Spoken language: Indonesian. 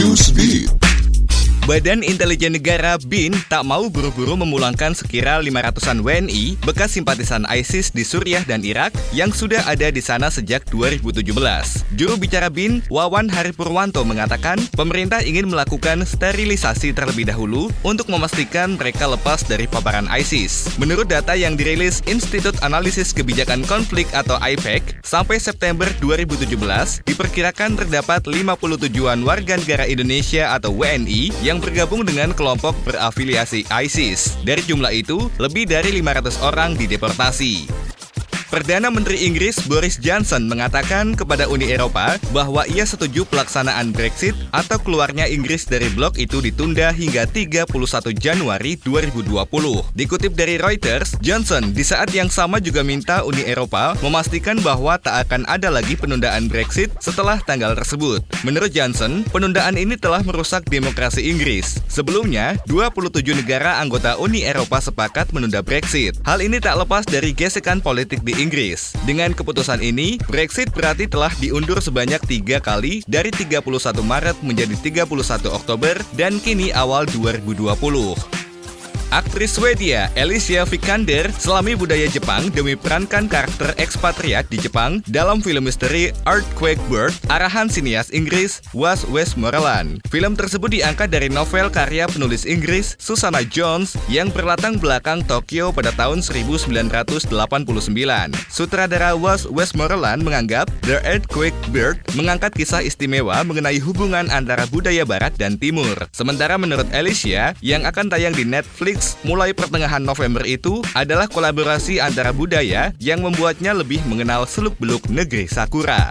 you speak. Badan Intelijen Negara BIN tak mau buru-buru memulangkan sekira 500-an WNI bekas simpatisan ISIS di Suriah dan Irak yang sudah ada di sana sejak 2017. Juru bicara BIN, Wawan Haripurwanto mengatakan, pemerintah ingin melakukan sterilisasi terlebih dahulu untuk memastikan mereka lepas dari paparan ISIS. Menurut data yang dirilis Institut Analisis Kebijakan Konflik atau IPEC, sampai September 2017, diperkirakan terdapat 57-an warga negara Indonesia atau WNI yang bergabung dengan kelompok berafiliasi ISIS. Dari jumlah itu, lebih dari 500 orang dideportasi. Perdana Menteri Inggris Boris Johnson mengatakan kepada Uni Eropa bahwa ia setuju pelaksanaan Brexit atau keluarnya Inggris dari blok itu ditunda hingga 31 Januari 2020. Dikutip dari Reuters, Johnson di saat yang sama juga minta Uni Eropa memastikan bahwa tak akan ada lagi penundaan Brexit setelah tanggal tersebut. Menurut Johnson, penundaan ini telah merusak demokrasi Inggris. Sebelumnya, 27 negara anggota Uni Eropa sepakat menunda Brexit. Hal ini tak lepas dari gesekan politik di Inggris. Dengan keputusan ini, Brexit berarti telah diundur sebanyak tiga kali dari 31 Maret menjadi 31 Oktober dan kini awal 2020. Aktris Swedia Alicia Vikander selami budaya Jepang demi perankan karakter ekspatriat di Jepang dalam film misteri Earthquake Bird arahan sinias Inggris Was Westmoreland. Film tersebut diangkat dari novel karya penulis Inggris Susanna Jones yang berlatang belakang Tokyo pada tahun 1989. Sutradara Was Westmoreland menganggap The Earthquake Bird mengangkat kisah istimewa mengenai hubungan antara budaya barat dan timur. Sementara menurut Alicia yang akan tayang di Netflix mulai pertengahan November itu adalah kolaborasi antara budaya yang membuatnya lebih mengenal seluk-beluk negeri Sakura.